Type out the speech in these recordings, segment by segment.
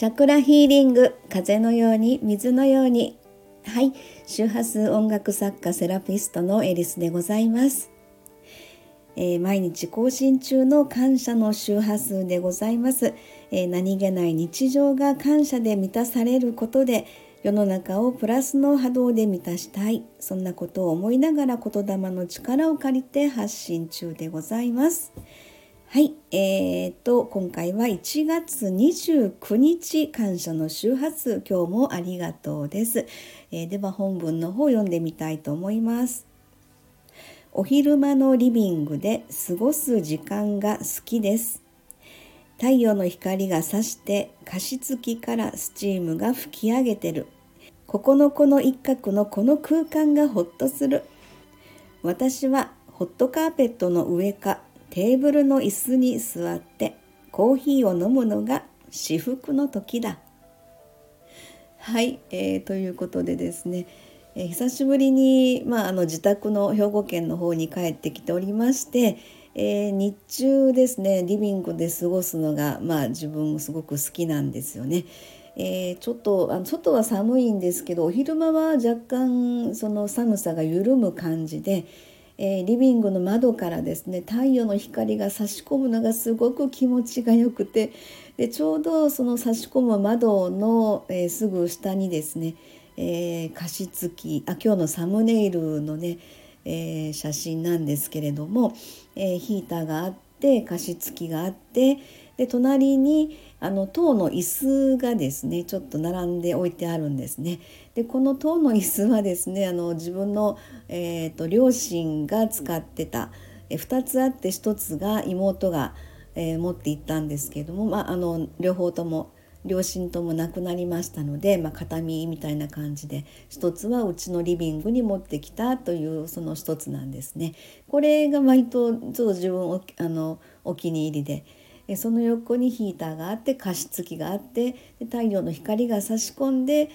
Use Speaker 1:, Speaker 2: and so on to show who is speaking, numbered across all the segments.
Speaker 1: チャクラヒーリング風のように水のように。はい。周波数音楽作家セラピストのエリスでございます、えー、毎日更新中の感謝の周波数でございます、えー、何気ない日常が感謝で満たされることで世の中をプラスの波動で満たしたい。そんなことを思いながら言霊の力を借りて発信中でございます。はい、えーと、今回は1月29日感謝の周波数今日もありがとうです、えー、では本文の方読んでみたいと思います。お昼間のリビングで過ごす時間が好きです。太陽の光が差して加湿器からスチームが吹き上げてる。ここのこの一角のこの空間がほっとする。私はホットカーペットの上かテーブルの椅子に座ってコーヒーを飲むのが至福の時だ。はい、えー、ということでですね、えー、久しぶりに、まあ、あの自宅の兵庫県の方に帰ってきておりまして、えー、日中ですねリビングで過ごすのが、まあ、自分すごく好きなんですよね。えー、ちょっとあの外は寒いんですけどお昼間は若干その寒さが緩む感じで、えー、リビングの窓からですね太陽の光が差し込むのがすごく気持ちがよくてでちょうどその差し込む窓の、えー、すぐ下にですね、えー、加湿器あ今日のサムネイルのね、え写真なんですけれども、えヒーターがあって加湿器があってで隣にあの塔の椅子がですねちょっと並んで置いてあるんですね。でこの塔の椅子はですねあの自分の、えーと、両親が使ってた、え2つあって1つが妹が、えー、持って行ったんですけども、まあ、あの両方とも両親とも亡くなりましたので、まあ、形見みたいな感じで一つはうちのリビングに持ってきたというその一つなんですね。これが割とちょっと自分おあのお気に入りで。その横にヒーターがあって加湿器があってで太陽の光が差し込んで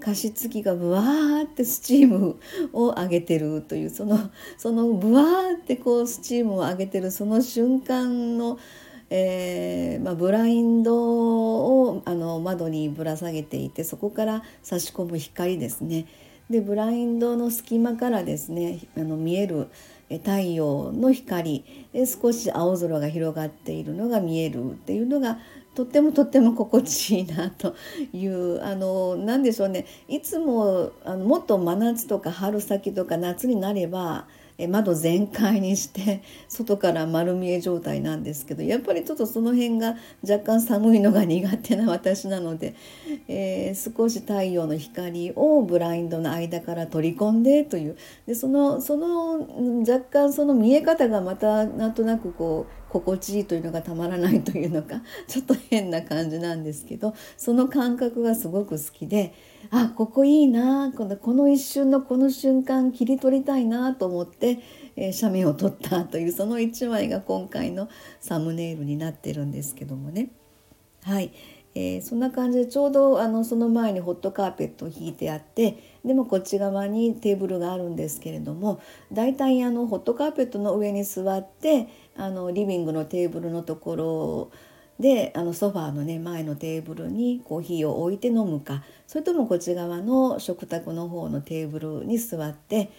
Speaker 1: 加湿器がブワーってスチームを上げてるというそのそのブワーってこうスチームを上げてるその瞬間の、えー、まあ、ブラインドをあの窓にぶら下げていてそこから差し込む光ですね。でブラインドの隙間からですねあの見える太陽の光で少し青空が広がっているのが見えるっていうのがとってもとっても心地いいなというあの何でしょうね。いつもあのもっと真夏とか春先とか夏になれば窓全開にして 外から丸見え状態なんですけどやっぱりちょっとその辺が若干寒いのが苦手な 私なので、えー、少し太陽の光をブラインドの間から取り込んでという。でそのその若干その見え方がまたなんとなくこう心地いいというのがたまらないというのか ちょっと変な感じなんですけどその感覚がすごく好きであここいいなこのこの一瞬のこの瞬間切り取りたいなと思って、えー、写メを撮ったというその1枚が今回のサムネイルになってるんですけどもね。はい、えー、そんな感じでちょうどあのその前にホットカーペットを引いてあってでもこっち側にテーブルがあるんですけれども大体あのホットカーペットの上に座ってあのリビングのテーブルのところであのソファーのね前のテーブルにコーヒーを置いて飲むかそれともこっち側の食卓の方のテーブルに座って、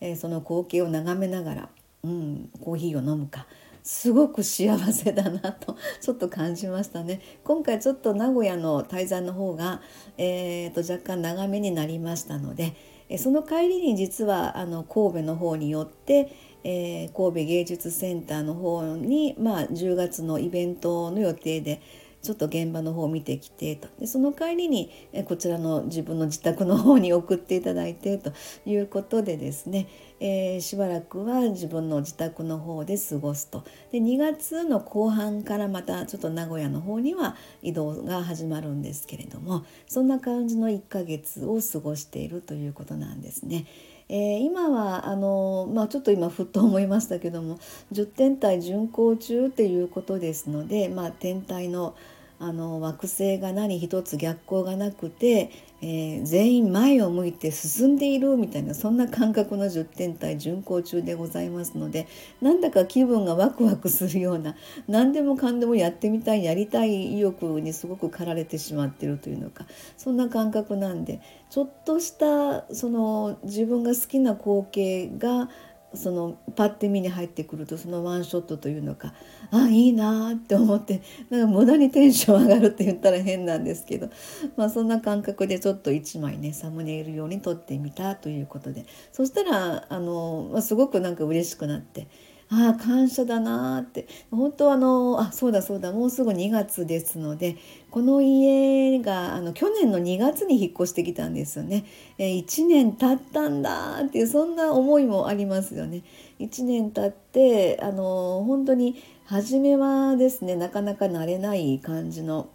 Speaker 1: えー、その光景を眺めながら、うん、コーヒーを飲むか。すごく幸せだなと ちょっと感じましたね。今回ちょっと名古屋の滞在の方が、えー、と若干長めになりましたのでその帰りに実はあの神戸の方によって、えー、神戸芸術センターの方に、まあ、10月のイベントの予定でちょっと現場の方を見てきてとでその帰りにえこちらの自分の自宅の方に送っていただいてということでですね、えー、しばらくは自分の自宅の方で過ごすとで2月の後半からまたちょっと名古屋の方には移動が始まるんですけれどもそんな感じの1ヶ月を過ごしているということなんですね。えー、今はあの、まあ、ちょっと今ふっと思いましたけども10天体巡行中っていうことですので、まあ、天体のあの惑星が何一つ逆行がなくて、えー、全員前を向いて進んでいるみたいなそんな感覚の10天体巡行中でございますのでなんだか気分がワクワクするような何でもかんでもやってみたいやりたい意欲にすごく駆られてしまってるというのかそんな感覚なんでちょっとしたその自分が好きな光景がそのパッて見に入ってくるとそのワンショットというのかあいいなって思ってなんか無駄にテンション上がるって言ったら変なんですけど、まあ、そんな感覚でちょっと1枚ねサムネイル用に撮ってみたということでそしたらあの、まあ、すごくなんか嬉しくなって。ああ感謝だなって。本当あのあそうだそうだ。もうすぐ2月ですのでこの家があの去年の2月に引っ越してきたんですよね、えー、1年経ったんだっていうそんな思いもありますよね。1年経ってあの本当に初めはですねなかなか慣れない感じの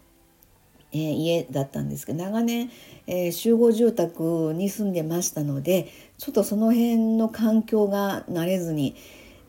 Speaker 1: えー、家だったんですけど長年、えー、集合住宅に住んでましたのでちょっとその辺の環境が慣れずに、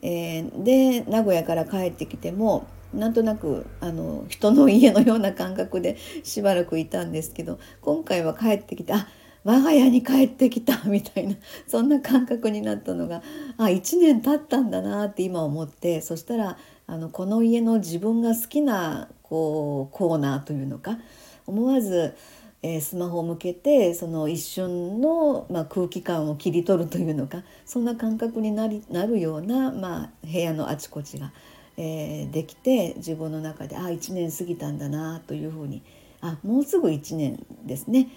Speaker 1: えー、で名古屋から帰ってきてもなんとなくあの人の家のような感覚でしばらくいたんですけど今回は帰ってきてあ我が家に帰ってきた みたいなそんな感覚になったのがあ1年経ったんだなって今思ってそしたらあのこの家の自分が好きなこうコーナーというのか思わずえー、スマホを向けてその一瞬の、まあ、空気感を切り取るというのかそんな感覚になりなるような、まあ、部屋のあちこちが、えー、できて自分の中であ1年過ぎたんだなというふうにあもうすぐ1年ですね。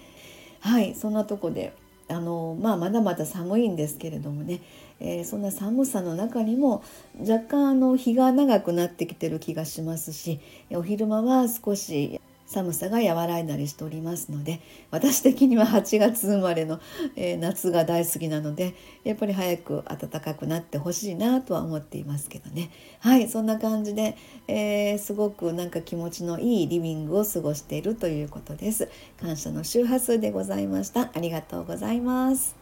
Speaker 1: はいそんなとこであの、まあ、まだまだ寒いんですけれどもね、えー、そんな寒さの中にも若干あの日が長くなってきてる気がしますしお昼間は少し寒さが和らいだりしておりますので私的には8月生まれの、えー、夏が大好きなのでやっぱり早く暖かくなってほしいなとは思っていますけどね。はいそんな感じで、えー、すごくなんか気持ちのいいリビングを過ごしているということです。感謝の周波数でございました。ありがとうございます。